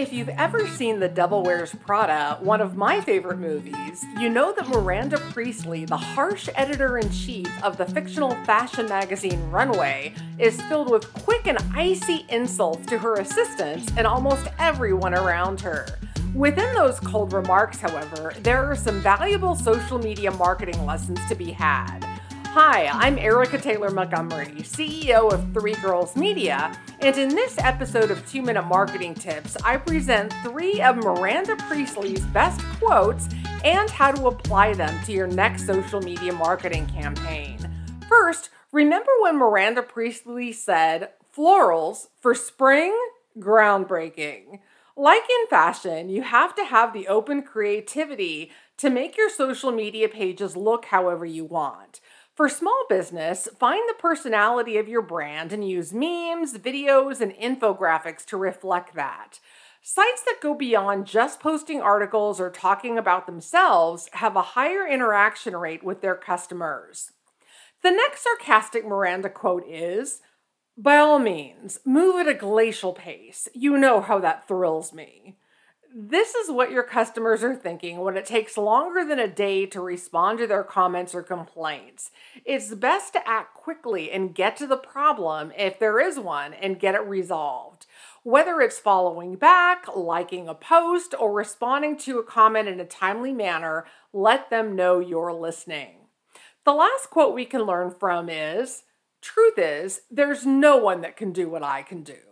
If you've ever seen The Devil Wears Prada, one of my favorite movies, you know that Miranda Priestly, the harsh editor in chief of the fictional fashion magazine Runway, is filled with quick and icy insults to her assistants and almost everyone around her. Within those cold remarks, however, there are some valuable social media marketing lessons to be had. Hi, I'm Erica Taylor Montgomery, CEO of Three Girls Media, and in this episode of Two Minute Marketing Tips, I present three of Miranda Priestly's best quotes and how to apply them to your next social media marketing campaign. First, remember when Miranda Priestly said, Florals for spring? Groundbreaking. Like in fashion, you have to have the open creativity to make your social media pages look however you want. For small business, find the personality of your brand and use memes, videos, and infographics to reflect that. Sites that go beyond just posting articles or talking about themselves have a higher interaction rate with their customers. The next sarcastic Miranda quote is By all means, move at a glacial pace. You know how that thrills me. This is what your customers are thinking when it takes longer than a day to respond to their comments or complaints. It's best to act quickly and get to the problem if there is one and get it resolved. Whether it's following back, liking a post, or responding to a comment in a timely manner, let them know you're listening. The last quote we can learn from is Truth is, there's no one that can do what I can do.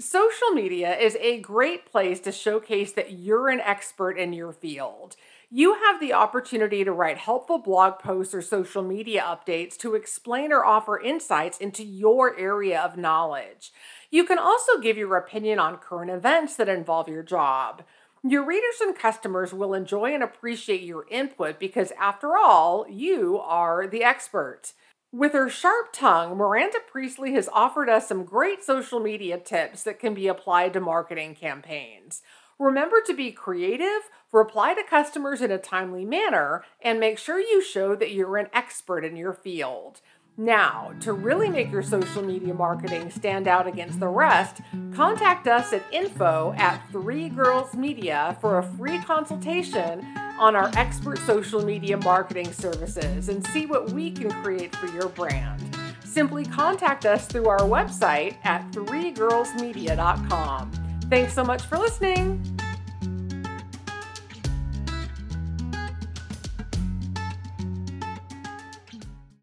Social media is a great place to showcase that you're an expert in your field. You have the opportunity to write helpful blog posts or social media updates to explain or offer insights into your area of knowledge. You can also give your opinion on current events that involve your job. Your readers and customers will enjoy and appreciate your input because, after all, you are the expert. With her sharp tongue, Miranda Priestly has offered us some great social media tips that can be applied to marketing campaigns. Remember to be creative, reply to customers in a timely manner, and make sure you show that you're an expert in your field. Now, to really make your social media marketing stand out against the rest, contact us at info at Three Girls Media for a free consultation on our expert social media marketing services and see what we can create for your brand. Simply contact us through our website at threegirlsmedia.com. Thanks so much for listening.